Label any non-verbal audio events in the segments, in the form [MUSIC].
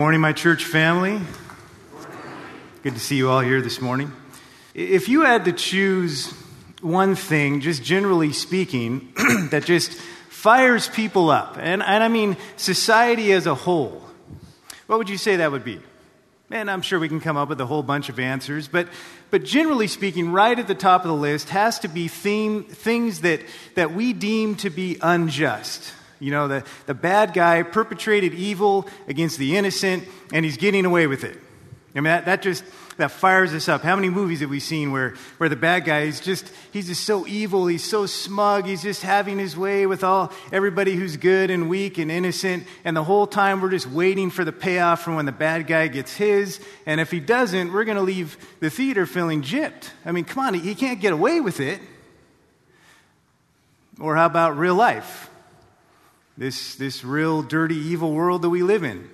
Morning, my church family. Good to see you all here this morning. If you had to choose one thing, just generally speaking, [CLEARS THROAT] that just fires people up, and, and I mean society as a whole, what would you say that would be? And I'm sure we can come up with a whole bunch of answers, but, but generally speaking, right at the top of the list has to be theme, things that, that we deem to be unjust you know, the, the bad guy perpetrated evil against the innocent, and he's getting away with it. I mean, that, that just that fires us up. How many movies have we seen where, where the bad guy is just he's just so evil, he's so smug, he's just having his way with all everybody who's good and weak and innocent, and the whole time we're just waiting for the payoff from when the bad guy gets his, and if he doesn't, we're going to leave the theater feeling gypped. I mean, come on, he, he can't get away with it. Or how about real life? This, this real dirty, evil world that we live in.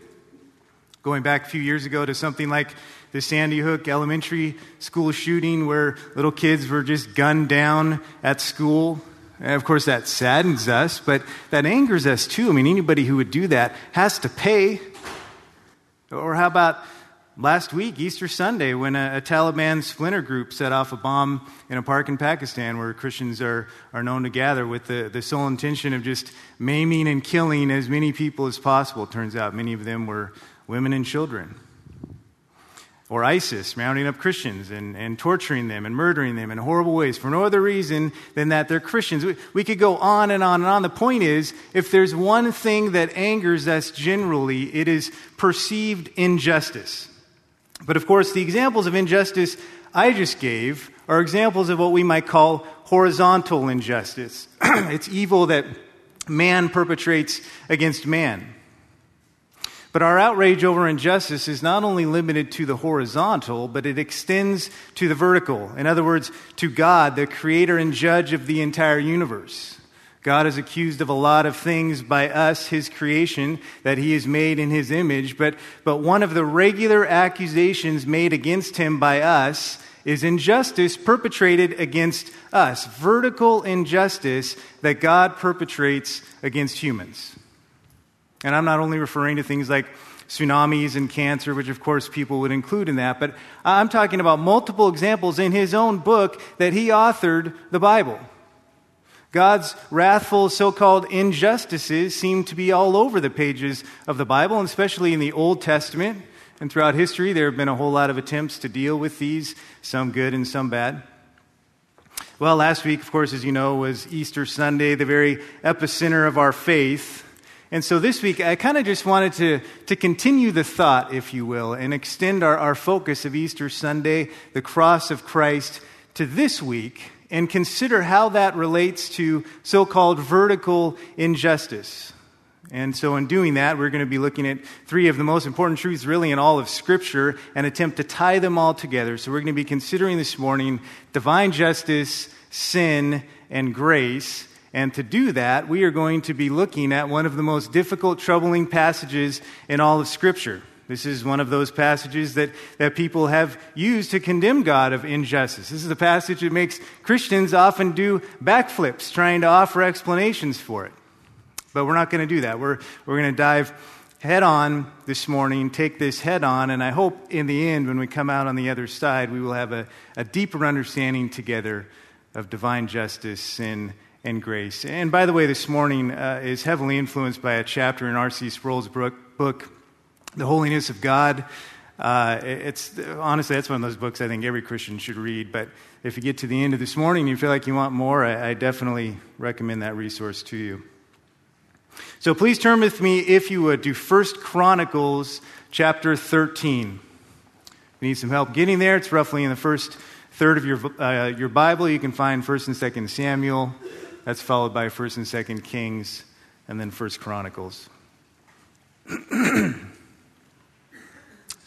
Going back a few years ago to something like the Sandy Hook Elementary School shooting, where little kids were just gunned down at school. And of course, that saddens us, but that angers us too. I mean, anybody who would do that has to pay. Or how about last week, Easter Sunday, when a, a, Taliban splinter group set off a bomb in a park in Pakistan where Christians are, are known to gather with the, the sole intention of just maiming and killing as many people as possible. Turns out many of them were women and children. Or ISIS rounding up Christians and, and torturing them and murdering them in horrible ways for no other reason than that they're Christians. We, we could go on and on and on. The point is, if there's one thing that angers us generally, it is perceived injustice. But of course, the examples of injustice I just gave are examples of what we might call horizontal injustice. [CLEARS THROAT] it's evil that man perpetrates against man. But our outrage over injustice is not only limited to the horizontal, but it extends to the vertical. In other words, to God, the creator and judge of the entire universe. God is accused of a lot of things by us, his creation, that he has made in his image. But, but one of the regular accusations made against him by us is injustice perpetrated against us, vertical injustice that God perpetrates against humans. And I'm not only referring to things like tsunamis and cancer, which of course people would include in that, but I'm talking about multiple examples in his own book that he authored the Bible. God's wrathful so called injustices seem to be all over the pages of the Bible, and especially in the Old Testament. And throughout history, there have been a whole lot of attempts to deal with these, some good and some bad. Well, last week, of course, as you know, was Easter Sunday, the very epicenter of our faith. And so this week, I kind of just wanted to, to continue the thought, if you will, and extend our, our focus of Easter Sunday, the cross of Christ, to this week and consider how that relates to so called vertical injustice. And so, in doing that, we're going to be looking at three of the most important truths, really, in all of Scripture and attempt to tie them all together. So, we're going to be considering this morning divine justice, sin, and grace. And to do that, we are going to be looking at one of the most difficult, troubling passages in all of Scripture. This is one of those passages that, that people have used to condemn God of injustice. This is a passage that makes Christians often do backflips trying to offer explanations for it. But we're not going to do that. We're, we're going to dive head on this morning, take this head on, and I hope in the end, when we come out on the other side, we will have a, a deeper understanding together of divine justice, sin, and grace. And by the way, this morning uh, is heavily influenced by a chapter in R.C. Sproul's book the Holiness of God. Uh, it's honestly that's one of those books I think every Christian should read. But if you get to the end of this morning and you feel like you want more, I, I definitely recommend that resource to you. So please turn with me, if you would, to First Chronicles chapter 13. If you need some help getting there, it's roughly in the first third of your, uh, your Bible. You can find First and Second Samuel. That's followed by First and Second Kings, and then First Chronicles. [CLEARS THROAT]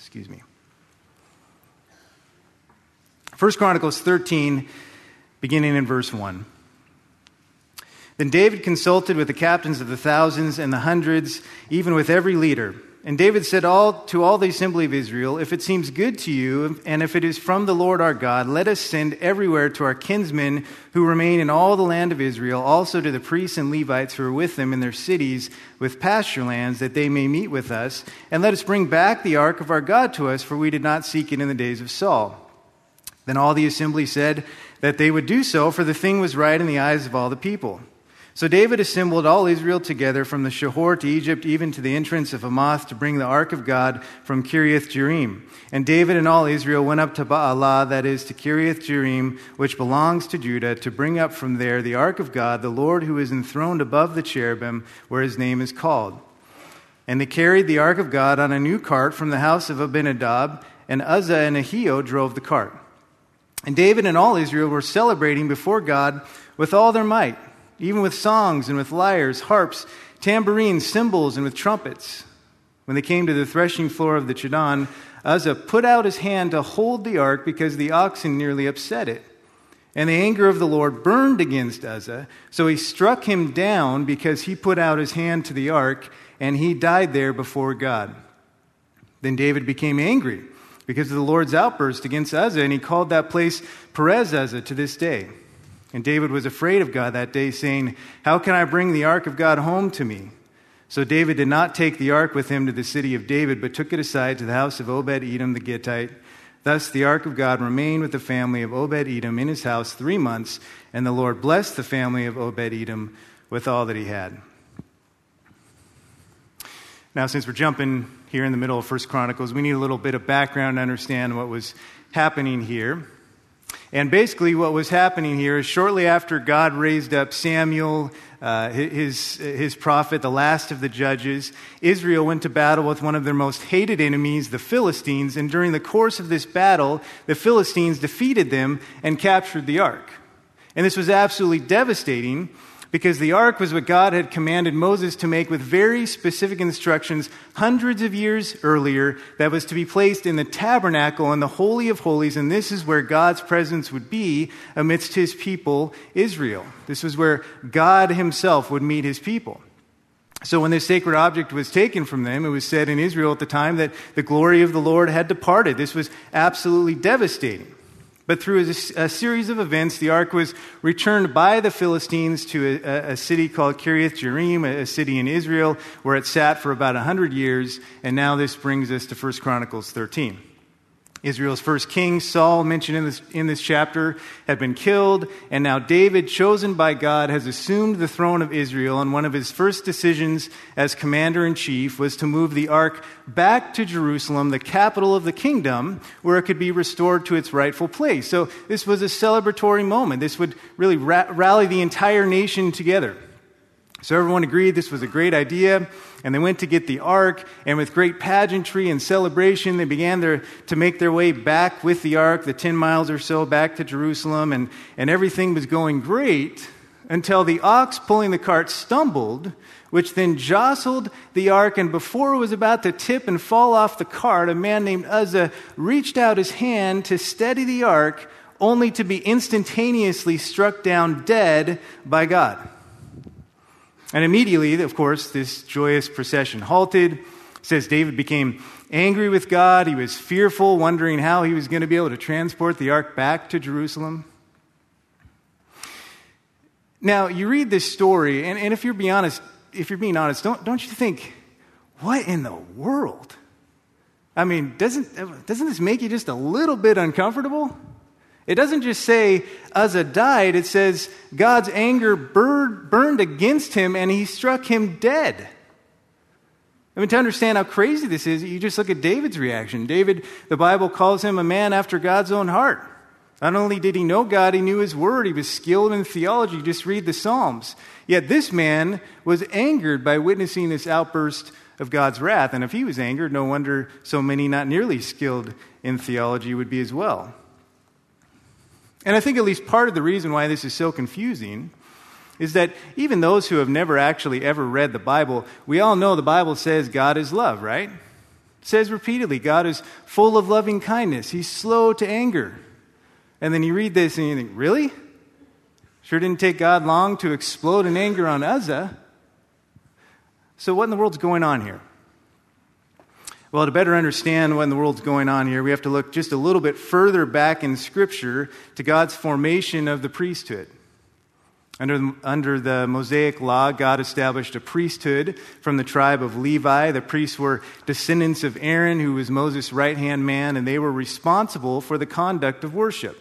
Excuse me. 1 Chronicles 13, beginning in verse 1. Then David consulted with the captains of the thousands and the hundreds, even with every leader And David said all, to all the assembly of Israel, If it seems good to you, and if it is from the Lord our God, let us send everywhere to our kinsmen who remain in all the land of Israel, also to the priests and Levites who are with them in their cities with pasture lands, that they may meet with us. And let us bring back the ark of our God to us, for we did not seek it in the days of Saul. Then all the assembly said that they would do so, for the thing was right in the eyes of all the people. So David assembled all Israel together from the Shihor to Egypt, even to the entrance of Hamath, to bring the ark of God from Kiriath Jearim. And David and all Israel went up to Baalah, that is, to Kiriath Jearim, which belongs to Judah, to bring up from there the ark of God, the Lord who is enthroned above the cherubim, where his name is called. And they carried the ark of God on a new cart from the house of Abinadab, and Uzzah and Ahio drove the cart. And David and all Israel were celebrating before God with all their might even with songs and with lyres, harps, tambourines, cymbals, and with trumpets. When they came to the threshing floor of the Chidon, Uzzah put out his hand to hold the ark because the oxen nearly upset it. And the anger of the Lord burned against Uzzah, so he struck him down because he put out his hand to the ark, and he died there before God. Then David became angry because of the Lord's outburst against Uzzah, and he called that place Perez Uzzah to this day. And David was afraid of God that day, saying, How can I bring the ark of God home to me? So David did not take the ark with him to the city of David, but took it aside to the house of Obed Edom the Gittite. Thus the ark of God remained with the family of Obed Edom in his house three months, and the Lord blessed the family of Obed Edom with all that he had. Now, since we're jumping here in the middle of First Chronicles, we need a little bit of background to understand what was happening here. And basically, what was happening here is shortly after God raised up Samuel, uh, his, his prophet, the last of the judges, Israel went to battle with one of their most hated enemies, the Philistines. And during the course of this battle, the Philistines defeated them and captured the ark. And this was absolutely devastating because the ark was what God had commanded Moses to make with very specific instructions hundreds of years earlier that was to be placed in the tabernacle in the Holy of Holies, and this is where God's presence would be amidst his people, Israel. This was where God himself would meet his people. So when this sacred object was taken from them, it was said in Israel at the time that the glory of the Lord had departed. This was absolutely devastating. But through a, a, series of events, the ark was returned by the Philistines to a, a city called Kiriath Jearim, a, a city in Israel, where it sat for about 100 years. And now this brings us to 1 Chronicles 13. Israel's first king, Saul, mentioned in this, in this chapter, had been killed, and now David, chosen by God, has assumed the throne of Israel. And one of his first decisions as commander in chief was to move the ark back to Jerusalem, the capital of the kingdom, where it could be restored to its rightful place. So this was a celebratory moment. This would really ra- rally the entire nation together. So everyone agreed this was a great idea, and they went to get the ark, and with great pageantry and celebration, they began their, to make their way back with the ark, the 10 miles or so back to Jerusalem, and, and everything was going great until the ox pulling the cart stumbled, which then jostled the ark, and before it was about to tip and fall off the cart, a man named Uzzah reached out his hand to steady the ark, only to be instantaneously struck down dead by God. And immediately, of course, this joyous procession halted. It says David became angry with God. He was fearful, wondering how he was going to be able to transport the ark back to Jerusalem. Now, you read this story, and, and if you're being honest, if you're being honest, don't, don't you think, what in the world? I mean, doesn't, doesn't this make you just a little bit uncomfortable? It doesn't just say Uzzah died, it says God's anger burned against him and he struck him dead. I mean, to understand how crazy this is, you just look at David's reaction. David, the Bible calls him a man after God's own heart. Not only did he know God, he knew his word. He was skilled in theology. Just read the Psalms. Yet this man was angered by witnessing this outburst of God's wrath. And if he was angered, no wonder so many not nearly skilled in theology would be as well. And I think at least part of the reason why this is so confusing is that even those who have never actually ever read the Bible, we all know the Bible says God is love, right? It says repeatedly, God is full of loving kindness. He's slow to anger. And then you read this and you think, really? Sure didn't take God long to explode in anger on Uzzah. So, what in the world's going on here? Well, to better understand what in the world's going on here, we have to look just a little bit further back in Scripture to God's formation of the priesthood. Under, under the Mosaic law, God established a priesthood from the tribe of Levi. The priests were descendants of Aaron, who was Moses' right hand man, and they were responsible for the conduct of worship.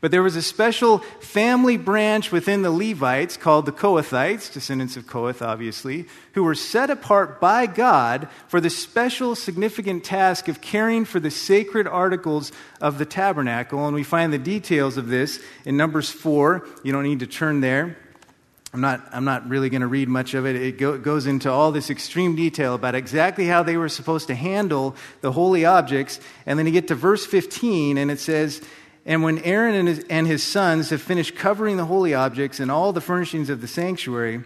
But there was a special family branch within the Levites called the Kohathites, descendants of Kohath, obviously, who were set apart by God for the special significant task of caring for the sacred articles of the tabernacle. And we find the details of this in Numbers 4. You don't need to turn there. I'm not, I'm not really going to read much of it. It go, goes into all this extreme detail about exactly how they were supposed to handle the holy objects. And then you get to verse 15, and it says, and when Aaron and his, and his sons have finished covering the holy objects and all the furnishings of the sanctuary,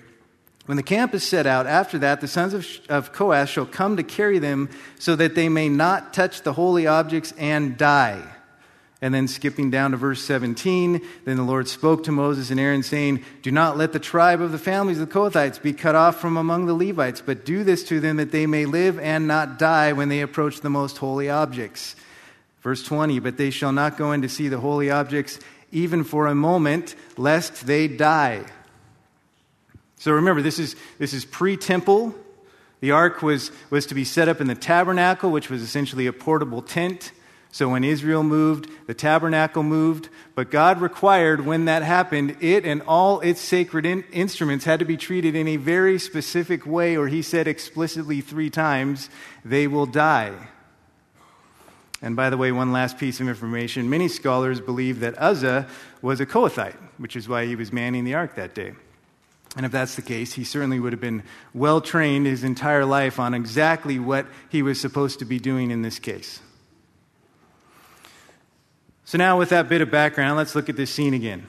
when the camp is set out, after that, the sons of, of shall come to carry them so that they may not touch the holy objects and die. And then skipping down to verse 17, then the Lord spoke to Moses and Aaron, saying, Do not let the tribe of the families of the Kohathites be cut off from among the Levites, but do this to them that they may live and not die when they approach the most holy objects. Verse 20, but they shall not go in to see the holy objects even for a moment, lest they die. So remember, this is, this is pre temple. The ark was, was to be set up in the tabernacle, which was essentially a portable tent. So when Israel moved, the tabernacle moved. But God required when that happened, it and all its sacred in- instruments had to be treated in a very specific way, or he said explicitly three times, they will die. And by the way, one last piece of information many scholars believe that Uzzah was a Kohathite, which is why he was manning the ark that day. And if that's the case, he certainly would have been well trained his entire life on exactly what he was supposed to be doing in this case. So, now with that bit of background, let's look at this scene again.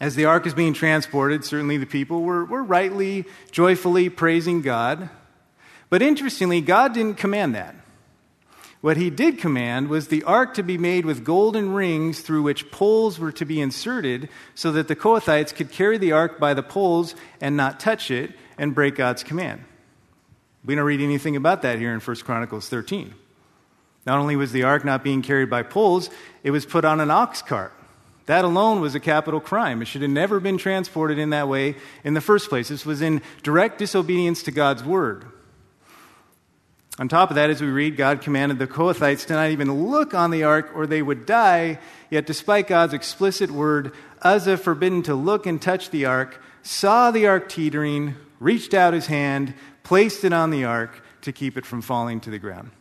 As the ark is being transported, certainly the people were, were rightly, joyfully praising God. But interestingly, God didn't command that. What he did command was the ark to be made with golden rings through which poles were to be inserted so that the Kohathites could carry the ark by the poles and not touch it and break God's command. We don't read anything about that here in 1 Chronicles 13. Not only was the ark not being carried by poles, it was put on an ox cart. That alone was a capital crime. It should have never been transported in that way in the first place. This was in direct disobedience to God's word. On top of that, as we read, God commanded the Kohathites to not even look on the ark or they would die. Yet, despite God's explicit word, Uzzah, forbidden to look and touch the ark, saw the ark teetering, reached out his hand, placed it on the ark to keep it from falling to the ground.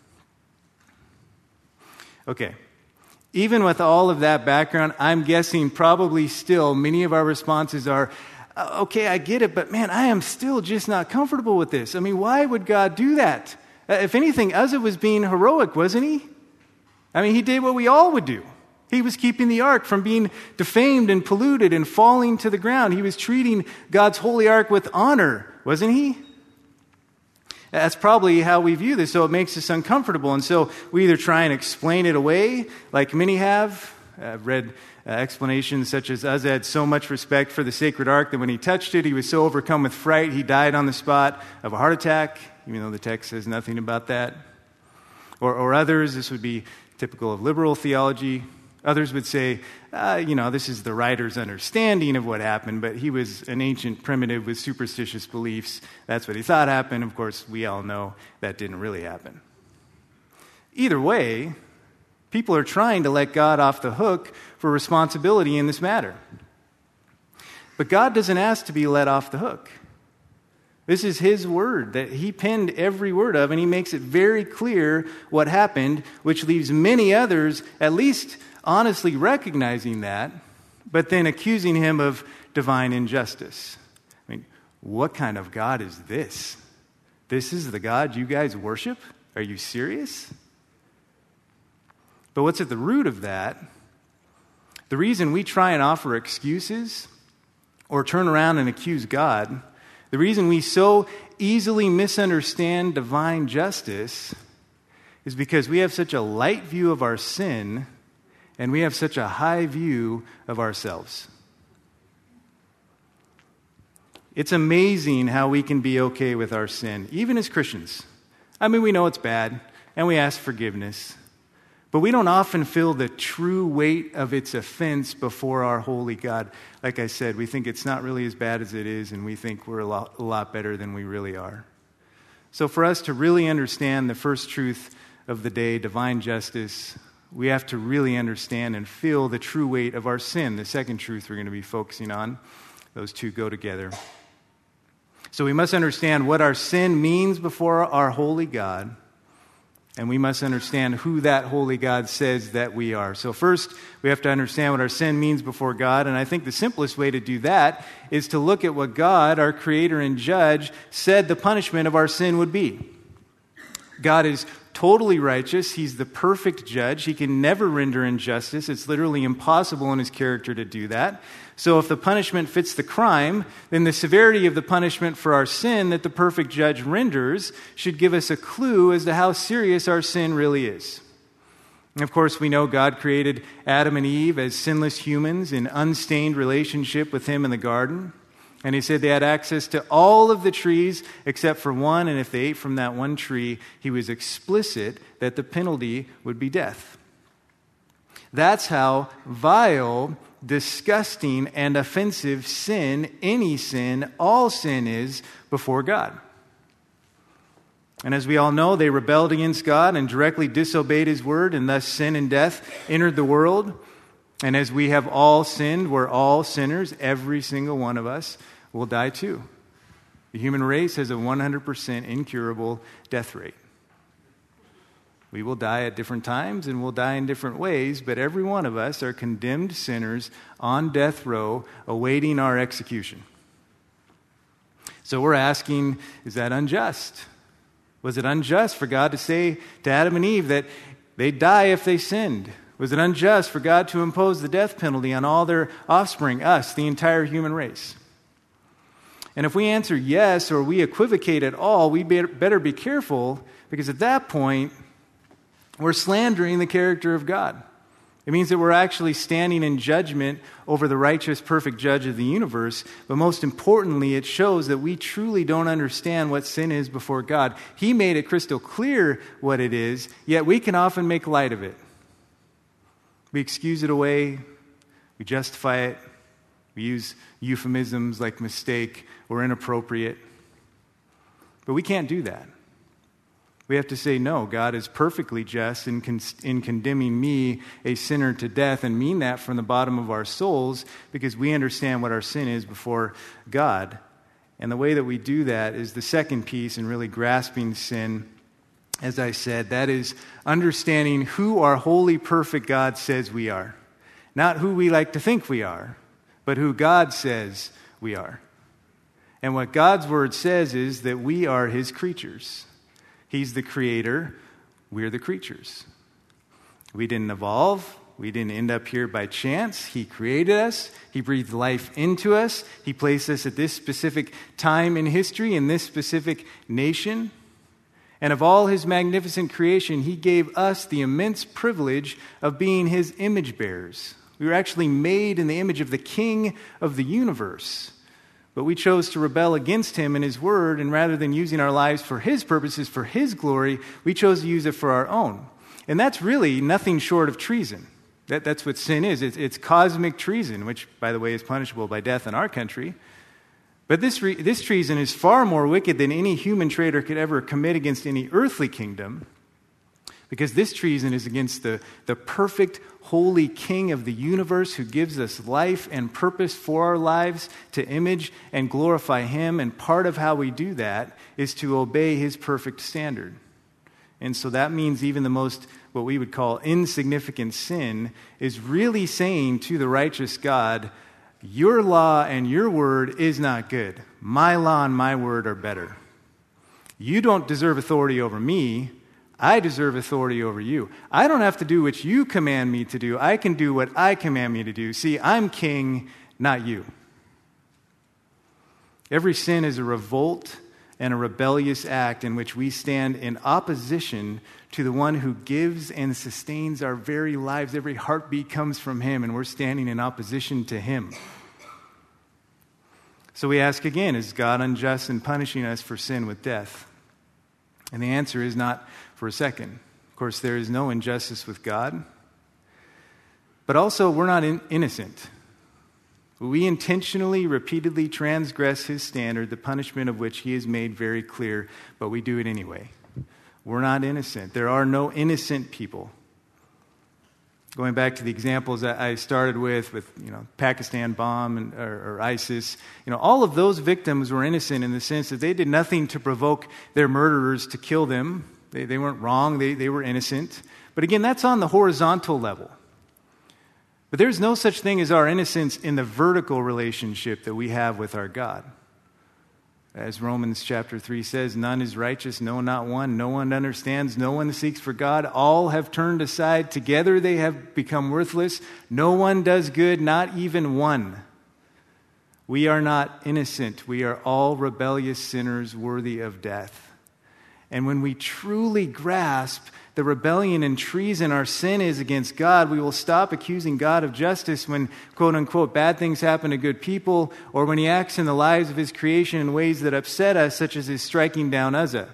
Okay, even with all of that background, I'm guessing probably still many of our responses are, uh, okay, I get it, but man, I am still just not comfortable with this. I mean, why would God do that? Uh, if anything, Uzzah was being heroic, wasn't he? I mean, he did what we all would do. He was keeping the ark from being defamed and polluted and falling to the ground. He was treating God's holy ark with honor, wasn't he? That's probably how we view this, so it makes us uncomfortable. And so we either try and explain it away, like many have. I've read uh, explanations such as Uzzah had so much respect for the sacred ark that when he touched it, he was so overcome with fright, he died on the spot of a heart attack even though the text says nothing about that. Or, or others, this would be typical of liberal theology. Others would say, uh, you know, this is the writer's understanding of what happened, but he was an ancient primitive with superstitious beliefs. That's what he thought happened. Of course, we all know that didn't really happen. Either way, people are trying to let God off the hook for responsibility in this matter. But God doesn't ask to be let off the hook. This is his word that he penned every word of, and he makes it very clear what happened, which leaves many others at least honestly recognizing that, but then accusing him of divine injustice. I mean, what kind of God is this? This is the God you guys worship? Are you serious? But what's at the root of that? The reason we try and offer excuses or turn around and accuse God the reason we so easily misunderstand divine justice is because we have such a light view of our sin and we have such a high view of ourselves. It's amazing how we can be okay with our sin, even as Christians. I mean, we know it's bad, and we ask forgiveness. But we don't often feel the true weight of its offense before our holy God. Like I said, we think it's not really as bad as it is, and we think we're a lot, a lot better than we really are. So, for us to really understand the first truth of the day, divine justice, we have to really understand and feel the true weight of our sin. The second truth we're going to be focusing on, those two go together. So, we must understand what our sin means before our holy God and we must understand who that holy God says that we are. So, first, we have to understand what our sin means before God. And I think the simplest way to do that is to look at what God, our creator and judge, said the punishment of our sin would be. God is totally righteous. He's the perfect judge. He can never render injustice. It's literally impossible in his character to do that. So, if the punishment fits the crime, then the severity of the punishment for our sin that the perfect judge renders should give us a clue as to how serious our sin really is. Of course, we know God created Adam and Eve as sinless humans in unstained relationship with Him in the garden. And He said they had access to all of the trees except for one, and if they ate from that one tree, He was explicit that the penalty would be death. That's how vile disgusting and offensive sin, any sin, all sin is before God. And as we all know, they rebelled against God and directly disobeyed His word, and thus sin and death entered the world. And as we have all sinned, we're all sinners. Every single one of us will die too. The human race has a 100% incurable death rate. We will die at different times and we'll die in different ways, but every one of us are condemned sinners on death row awaiting our execution. So we're asking is that unjust? Was it unjust for God to say to Adam and Eve that they'd die if they sinned? Was it unjust for God to impose the death penalty on all their offspring, us, the entire human race? And if we answer yes or we equivocate at all, we better be careful because at that point, we're slandering the character of God. It means that we're actually standing in judgment over the righteous, perfect judge of the universe. But most importantly, it shows that we truly don't understand what sin is before God. He made it crystal clear what it is, yet we can often make light of it. We excuse it away, we justify it, we use euphemisms like mistake or inappropriate. But we can't do that. We have to say, no, God is perfectly just in, con- in condemning me, a sinner, to death, and mean that from the bottom of our souls because we understand what our sin is before God. And the way that we do that is the second piece in really grasping sin. As I said, that is understanding who our holy, perfect God says we are. Not who we like to think we are, but who God says we are. And what God's word says is that we are his creatures. He's the creator, we're the creatures. We didn't evolve. We didn't end up here by chance. He created us. He breathed life into us. He placed us at this specific time in history, in this specific nation. And of all his magnificent creation, he gave us the immense privilege of being his image bearers. We were actually made in the image of the king of the universe. But we chose to rebel against him and his word, and rather than using our lives for his purposes, for his glory, we chose to use it for our own. And that's really nothing short of treason. That, that's what sin is it's, it's, cosmic treason, which, by the way, is punishable by death in our country. But this, re- this treason is far more wicked than any human traitor could ever commit against any earthly kingdom, because this treason is against the, the perfect, holy King of the universe who gives us life and purpose for our lives to image and glorify Him. And part of how we do that is to obey His perfect standard. And so that means even the most, what we would call insignificant sin, is really saying to the righteous God, Your law and your word is not good. My law and my word are better. You don't deserve authority over me. I deserve authority over you. I don't have to do what you command me to do. I can do what I command me to do. See, I'm king, not you. Every sin is a revolt and a rebellious act in which we stand in opposition to the one who gives and sustains our very lives. Every heartbeat comes from him, and we're standing in opposition to him. So we ask again is God unjust in punishing us for sin with death? And the answer is not for a second. Of course, there is no injustice with God. But also, we're not in- innocent. We intentionally, repeatedly transgress his standard, the punishment of which he has made very clear, but we do it anyway. We're not innocent. There are no innocent people. Going back to the examples I started with, with you know, Pakistan bomb and, or, or ISIS, you know, all of those victims were innocent in the sense that they did nothing to provoke their murderers to kill them. They, they weren't wrong, they, they were innocent. But again, that's on the horizontal level. But there's no such thing as our innocence in the vertical relationship that we have with our God. As Romans chapter 3 says, none is righteous, no, not one. No one understands, no one seeks for God. All have turned aside. Together they have become worthless. No one does good, not even one. We are not innocent. We are all rebellious sinners worthy of death. And when we truly grasp the rebellion and treason our sin is against God, we will stop accusing God of justice when, quote unquote, bad things happen to good people or when he acts in the lives of his creation in ways that upset us, such as his striking down Uzzah.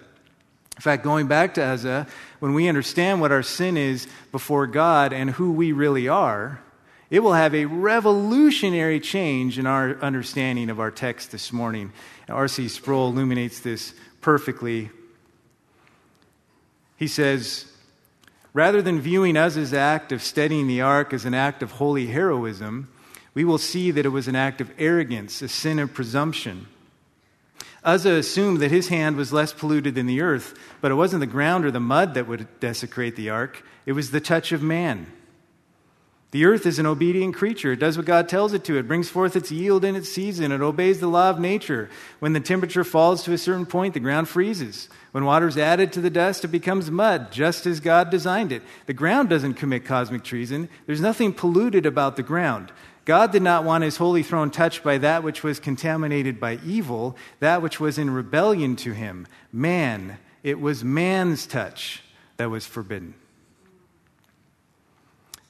In fact, going back to Uzzah, when we understand what our sin is before God and who we really are, it will have a revolutionary change in our understanding of our text this morning. R.C. Sproul illuminates this perfectly. He says, Rather than viewing Uzzah's act of steadying the ark as an act of holy heroism, we will see that it was an act of arrogance, a sin of presumption. Uzzah assumed that his hand was less polluted than the earth, but it wasn't the ground or the mud that would desecrate the ark, it was the touch of man. The earth is an obedient creature. It does what God tells it to. It brings forth its yield in its season. It obeys the law of nature. When the temperature falls to a certain point, the ground freezes. When water is added to the dust, it becomes mud, just as God designed it. The ground doesn't commit cosmic treason. There's nothing polluted about the ground. God did not want his holy throne touched by that which was contaminated by evil, that which was in rebellion to him. Man. It was man's touch that was forbidden.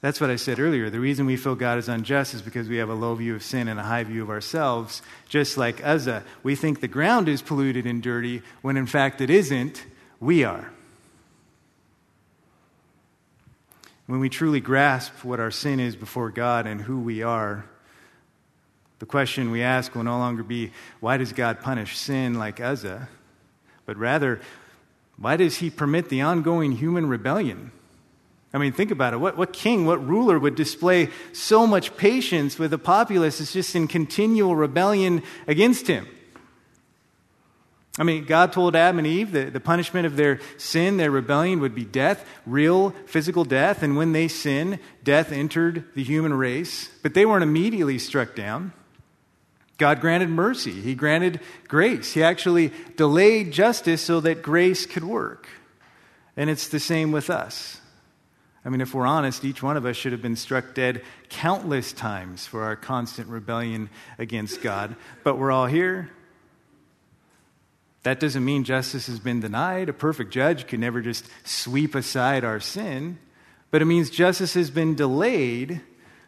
That's what I said earlier. The reason we feel God is unjust is because we have a low view of sin and a high view of ourselves. Just like Uzzah, we think the ground is polluted and dirty when in fact it isn't. We are. When we truly grasp what our sin is before God and who we are, the question we ask will no longer be, why does God punish sin like Uzzah? But rather, why does he permit the ongoing human rebellion? I mean, think about it. What, what king, what ruler would display so much patience with a populace that's just in continual rebellion against him? I mean, God told Adam and Eve that the punishment of their sin, their rebellion, would be death, real physical death. And when they sinned, death entered the human race. But they weren't immediately struck down. God granted mercy, He granted grace. He actually delayed justice so that grace could work. And it's the same with us. I mean, if we're honest, each one of us should have been struck dead countless times for our constant rebellion against God, but we're all here. That doesn't mean justice has been denied. A perfect judge could never just sweep aside our sin, but it means justice has been delayed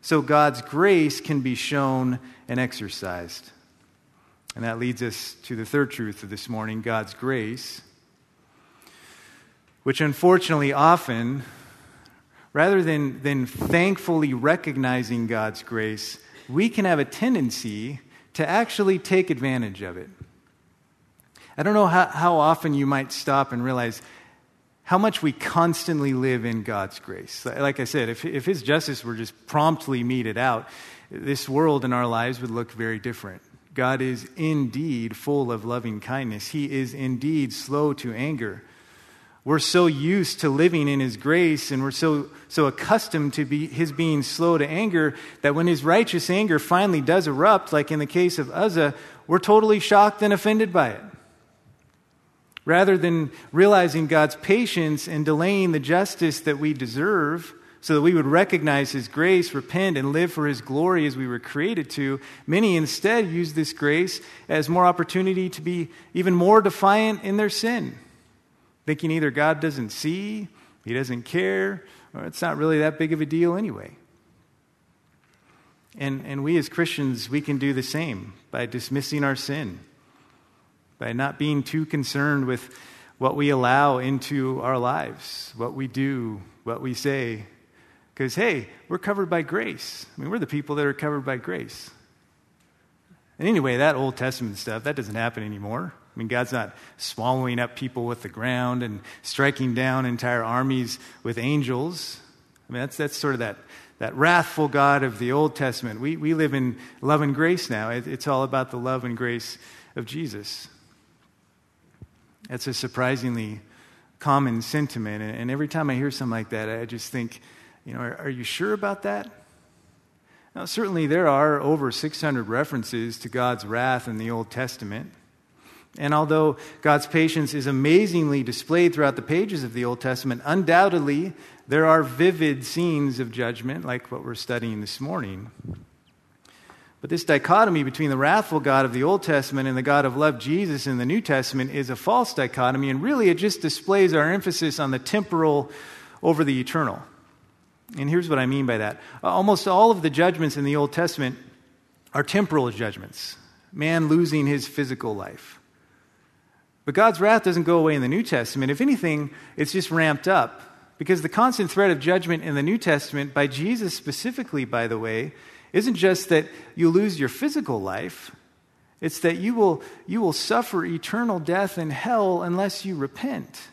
so God's grace can be shown and exercised. And that leads us to the third truth of this morning God's grace, which unfortunately often rather than, than thankfully recognizing God's grace, we can have a tendency to actually take advantage of it. I don't know how, how often you might stop and realize how much we constantly live in God's grace. Like I said, if, if His justice were just promptly meted out, this world and our lives would look very different. God is indeed full of loving kindness, He is indeed slow to anger. We're so used to living in His grace and we're so, so accustomed to be, His being slow to anger that when His righteous anger finally does erupt, like in the case of Uzzah, we're totally shocked and offended by it. Rather than realizing God's patience and delaying the justice that we deserve, so that we would recognize His grace, repent, and live for His glory as we were created to, many instead use this grace as more opportunity to be even more defiant in their sin thinking either God doesn't see, He doesn't care, or it's not really that big of a deal anyway. And, and we as Christians, we can do the same by dismissing our sin, by not being too concerned with what we allow into our lives, what we do, what we say. Because, hey, we're covered by grace. I mean, we're the people that are covered by grace. And anyway, that Old Testament stuff, that doesn't happen anymore. I mean, God's not swallowing up people with the ground and striking down entire armies with angels. I mean, that's, that's sort of that, that wrathful God of the Old Testament. We, we live in love and grace now. It, it's all about the love and grace of Jesus. That's a surprisingly common sentiment. And, and every time I hear something like that, I just think, you know, are, are you sure about that? Now, certainly there are over 600 references to God's wrath in the Old Testament. And although God's patience is amazingly displayed throughout the pages of the Old Testament, undoubtedly there are vivid scenes of judgment, like what we're studying this morning. But this dichotomy between the wrathful God of the Old Testament and the God of love, Jesus, in the New Testament is a false dichotomy, and really it just displays our emphasis on the temporal over the eternal. And here's what I mean by that almost all of the judgments in the Old Testament are temporal judgments, man losing his physical life. But God's wrath doesn't go away in the New Testament. If anything, it's just ramped up. Because the constant threat of judgment in the New Testament, by Jesus specifically, by the way, isn't just that you lose your physical life, it's that you will, you will suffer eternal death in hell unless you repent.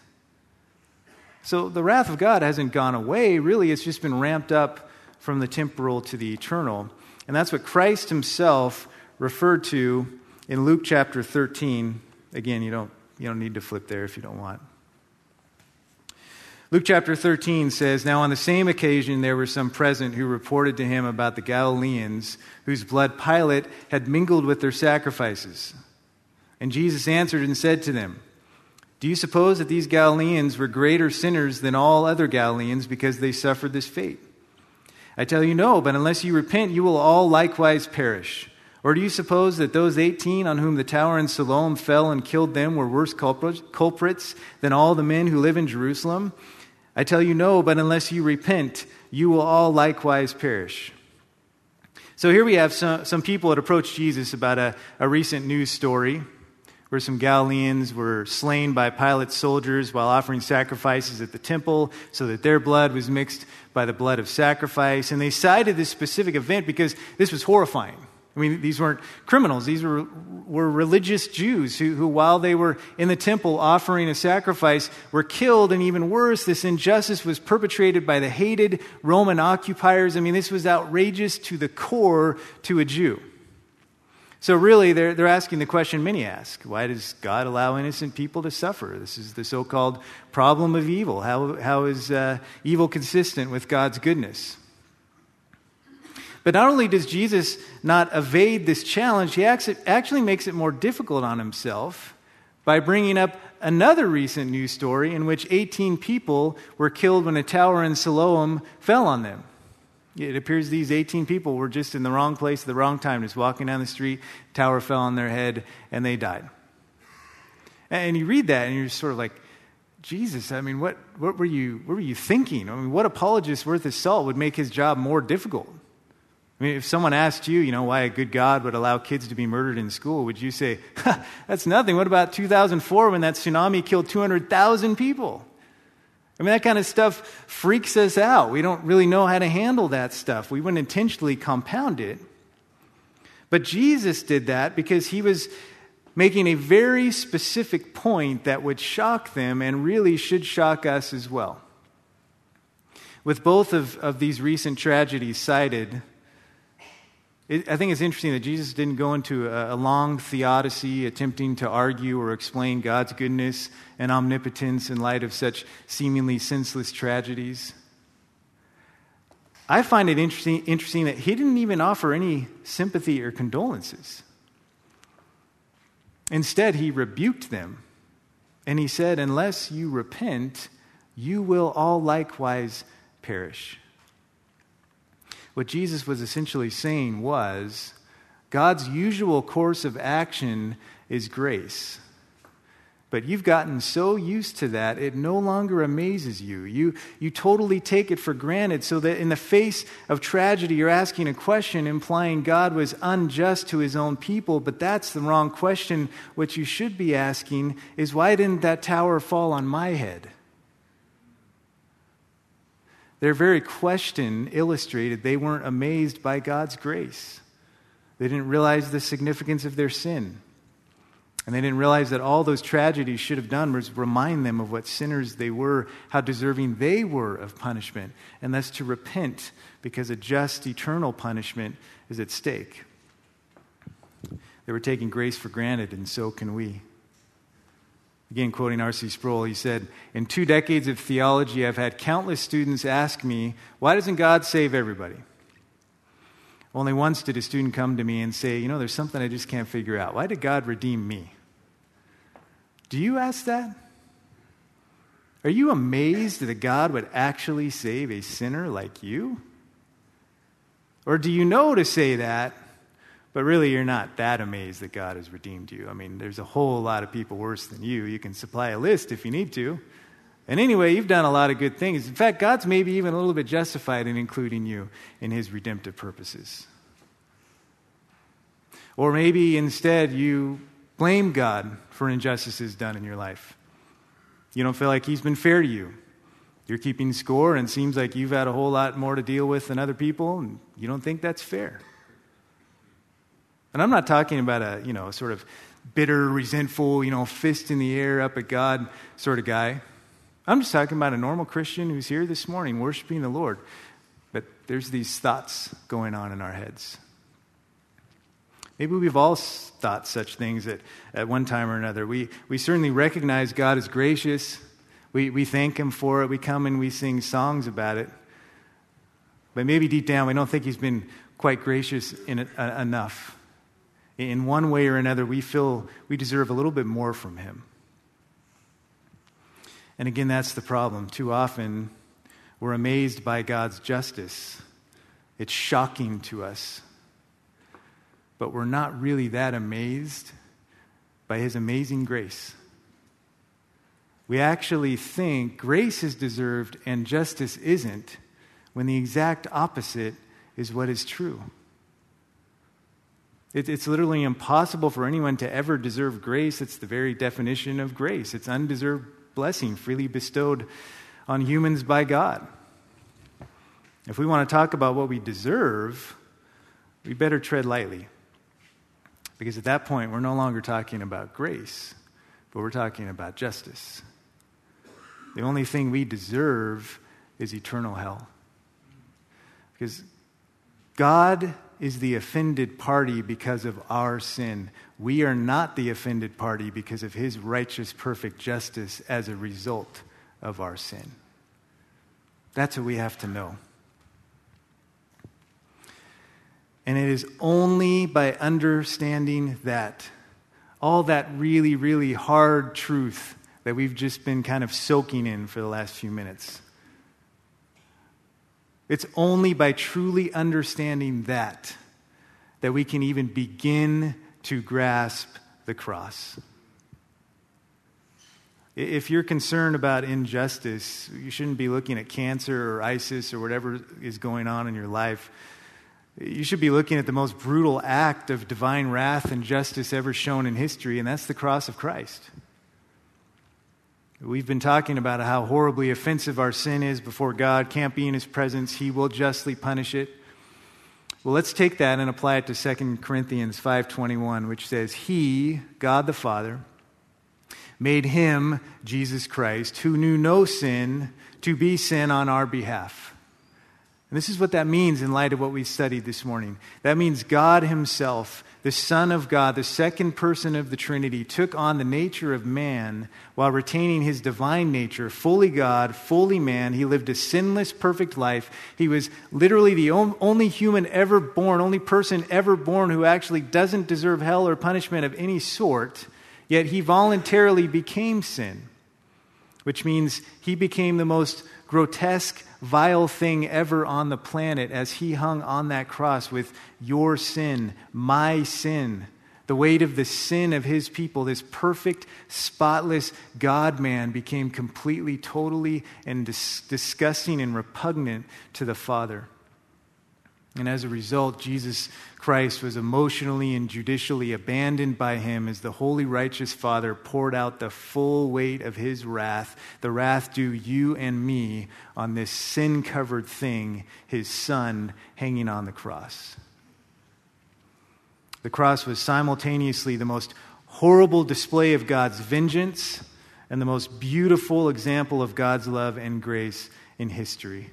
So the wrath of God hasn't gone away. Really, it's just been ramped up from the temporal to the eternal. And that's what Christ himself referred to in Luke chapter 13. Again, you don't, you don't need to flip there if you don't want. Luke chapter 13 says, Now on the same occasion there were some present who reported to him about the Galileans whose blood Pilate had mingled with their sacrifices. And Jesus answered and said to them, do you suppose that these Galileans were greater sinners than all other Galileans because they suffered this fate? I tell you, no, but unless you repent, you will all likewise perish. Or do you suppose that those 18 on whom the tower in Siloam fell and killed them were worse culprits than all the men who live in Jerusalem? I tell you, no, but unless you repent, you will all likewise perish. So here we have some, some people that approached Jesus about a, a recent news story where some Galileans were slain by Pilate's soldiers while offering sacrifices at the temple so that their blood was mixed by the blood of sacrifice. And they cited this specific event because this was horrifying. I mean, these weren't criminals. These were, were religious Jews who, who, while they were in the temple offering a sacrifice, were killed. And even worse, this injustice was perpetrated by the hated Roman occupiers. I mean, this was outrageous to the core to a Jew. So, really, they're, they're asking the question many ask why does God allow innocent people to suffer? This is the so called problem of evil. How, how is uh, evil consistent with God's goodness? But not only does Jesus not evade this challenge, he actually makes it more difficult on himself by bringing up another recent news story in which 18 people were killed when a tower in Siloam fell on them. It appears these 18 people were just in the wrong place at the wrong time, just walking down the street, tower fell on their head, and they died. And you read that, and you're sort of like, Jesus, I mean, what, what, were you, what were you thinking? I mean, what apologist worth his salt would make his job more difficult? I mean, if someone asked you, you know, why a good God would allow kids to be murdered in school, would you say, that's nothing? What about 2004 when that tsunami killed 200,000 people? I mean, that kind of stuff freaks us out. We don't really know how to handle that stuff. We wouldn't intentionally compound it. But Jesus did that because he was making a very specific point that would shock them and really should shock us as well. With both of, of these recent tragedies cited, it, I think it's interesting that Jesus didn't go into a, a, long theodicy attempting to argue or explain God's goodness and omnipotence in light of such seemingly senseless tragedies. I find it interesting, interesting that he didn't even offer any sympathy or condolences. Instead, he rebuked them and he said, Unless you repent, you will all likewise perish. What Jesus was essentially saying was God's usual course of action is grace. But you've gotten so used to that, it no longer amazes you. You, you totally take it for granted, so that in the face of tragedy, you're asking a question implying God was unjust to his own people. But that's the wrong question. What you should be asking is why didn't that tower fall on my head? Their very question illustrated they weren't amazed by God's grace. They didn't realize the significance of their sin. And they didn't realize that all those tragedies should have done was remind them of what sinners they were, how deserving they were of punishment, and thus to repent because a just eternal punishment is at stake. They were taking grace for granted, and so can we. Again, quoting R.C. Sproul, he said, In two decades of theology, I've had countless students ask me, Why doesn't God save everybody? Only once did a student come to me and say, You know, there's something I just can't figure out. Why did God redeem me? Do you ask that? Are you amazed that God would actually save a sinner like you? Or do you know to say that, but really you're not that amazed that God has redeemed you? I mean, there's a whole lot of people worse than you. You can supply a list if you need to. And anyway, you've done a lot of good things. In fact, God's maybe even a little bit justified in including you in his redemptive purposes. Or maybe instead you blame God for injustices done in your life. You don't feel like he's been fair to you. You're keeping score and it seems like you've had a whole lot more to deal with than other people, and you don't think that's fair. And I'm not talking about a, you know, sort of bitter, resentful, you know, fist in the air up at God sort of guy. I'm just talking about a normal Christian who's here this morning worshiping the Lord. But there's these thoughts going on in our heads. Maybe we've all thought such things at, at one time or another. We, we certainly recognize God is gracious. We, we thank Him for it. We come and we sing songs about it. But maybe deep down, we don't think He's been quite gracious in, uh, enough. In one way or another, we feel we deserve a little bit more from Him. And again, that's the problem. Too often, we're amazed by God's justice. It's shocking to us. But we're not really that amazed by His amazing grace. We actually think grace is deserved and justice isn't, when the exact opposite is what is true. It, it's literally impossible for anyone to ever deserve grace. It's the very definition of grace. It's undeserved blessing freely bestowed on humans by God. If we want to talk about what we deserve, we better tread lightly. Because at that point, we're no longer talking about grace, but we're talking about justice. The only thing we deserve is eternal hell. Because God is the offended party because of our sin. We are not the offended party because of his righteous, perfect justice as a result of our sin. That's what we have to know. And it is only by understanding that, all that really, really hard truth that we've just been kind of soaking in for the last few minutes. It's only by truly understanding that that we can even begin to grasp the cross. If you're concerned about injustice, you shouldn't be looking at cancer or ISIS or whatever is going on in your life. You should be looking at the most brutal act of divine wrath and justice ever shown in history, and that's the cross of Christ. We've been talking about how horribly offensive our sin is before God, can't be in His presence, He will justly punish it. Well, let's take that and apply it to 2 Corinthians 5:21, which says, "He, God the Father, made him, Jesus Christ, who knew no sin, to be sin on our behalf." And this is what that means in light of what we studied this morning. That means God himself the Son of God, the second person of the Trinity, took on the nature of man while retaining his divine nature, fully God, fully man. He lived a sinless, perfect life. He was literally the only human ever born, only person ever born who actually doesn't deserve hell or punishment of any sort, yet he voluntarily became sin, which means he became the most grotesque, vile thing ever on the planet as he hung on that cross with your sin, my sin, the weight of the sin of his people, this perfect, spotless God man became completely, totally, and dis- disgusting and repugnant to the Father. And as a result, Jesus Christ was emotionally and judicially abandoned by him as the holy, righteous Father poured out the full weight of his wrath, the wrath due you and me, on this sin covered thing, his Son, hanging on the cross. The cross was simultaneously the most horrible display of God's vengeance and the most beautiful example of God's love and grace in history.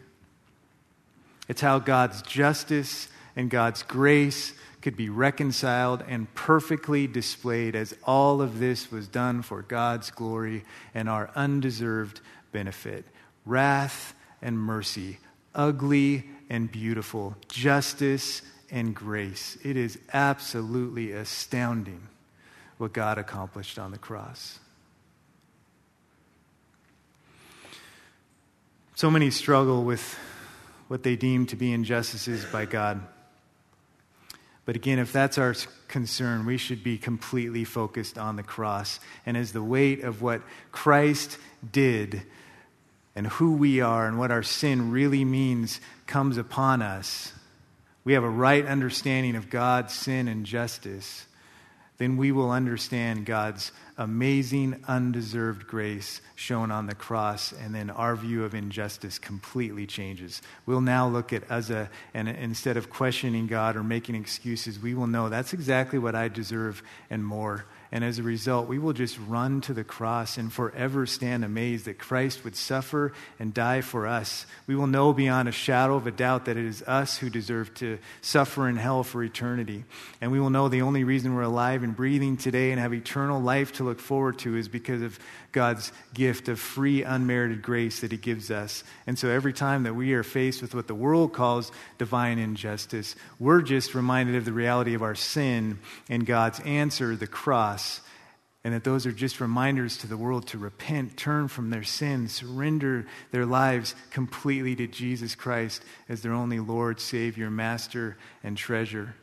It's how God's justice and God's grace could be reconciled and perfectly displayed as all of this was done for God's glory and our undeserved benefit. Wrath and mercy, ugly and beautiful, justice and grace. It is absolutely astounding what God accomplished on the cross. So many struggle with what they deem to be injustices by God. But again, if that's our concern, we should be completely focused on the cross. And as the weight of what Christ did and who we are and what our sin really means comes upon us, we have a right understanding of God's sin and justice, then we will understand God's amazing, undeserved grace shown on the cross, and then our view of injustice completely changes. We'll now look at Uzzah, and instead of questioning God or making excuses, we will know that's exactly what I deserve and more. And as a result, we will just run to the cross and forever stand amazed that Christ would suffer and die for us. We will know beyond a shadow of a doubt that it is us who deserve to suffer in hell for eternity. And we will know the only reason we're alive and breathing today and have eternal life to look forward to is because of God's gift of free, unmerited grace that He gives us. And so every time that we are faced with what the world calls divine injustice, we're just reminded of the reality of our sin and God's answer, the cross. And that those are just reminders to the world to repent, turn from their sin, surrender their lives completely to Jesus Christ as their only Lord, Savior, Master, and treasure.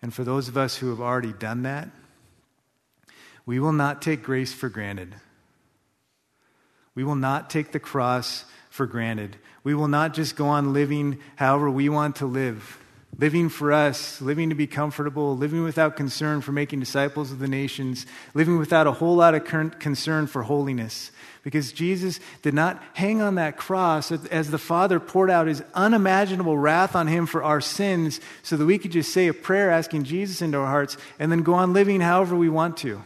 And for those of us who have already done that, we will not take grace for granted. We will not take the cross for granted. We will not just go on living however we want to live, living for us, living to be comfortable, living without concern for making disciples of the nations, living without a whole lot of concern for holiness. Because Jesus did not hang on that cross as the Father poured out his unimaginable wrath on him for our sins so that we could just say a prayer asking Jesus into our hearts and then go on living however we want to.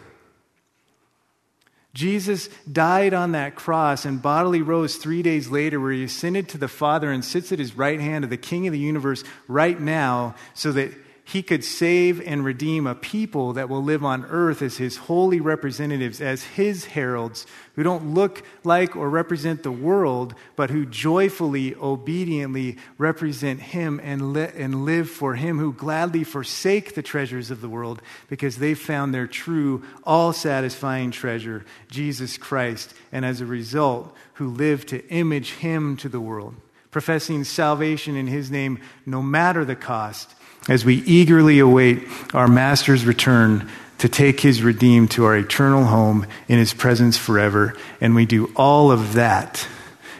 Jesus died on that cross and bodily rose three days later, where he ascended to the Father and sits at his right hand of the King of the universe right now, so that he could save and redeem a people that will live on earth as his holy representatives, as his heralds, who don't look like or represent the world, but who joyfully, obediently represent him and, li- and live for him, who gladly forsake the treasures of the world because they found their true, all satisfying treasure, Jesus Christ, and as a result, who live to image him to the world, professing salvation in his name no matter the cost as we eagerly await our Master's return to take his redeemed to our eternal home in his presence forever. And we do all of that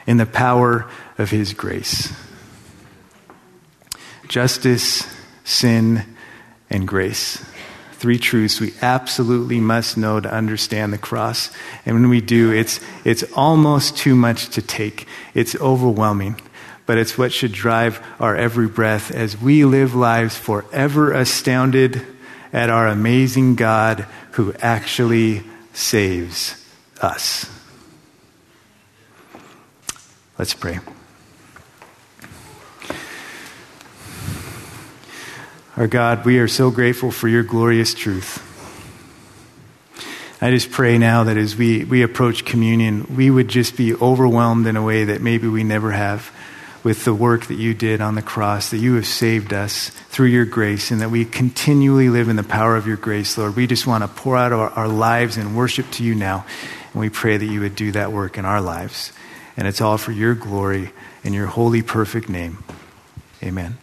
in the power of his grace. Justice, sin, and grace. Three truths we absolutely must know to understand the cross. And when we do, it's, it's almost too much to take. It's overwhelming but it's what should drive our every breath as we live lives forever astounded at our amazing God who actually saves us. Let's pray. Our God, we are so grateful for your glorious truth. I just pray now that as we, we approach communion, we would just be overwhelmed in a way that maybe we never have with the work that you did on the cross, that you have saved us through your grace, and that we continually live in the power of your grace, Lord. We just want to pour out our, our lives and worship to you now. And we pray that you would do that work in our lives. And it's all for your glory and your holy, perfect name. Amen.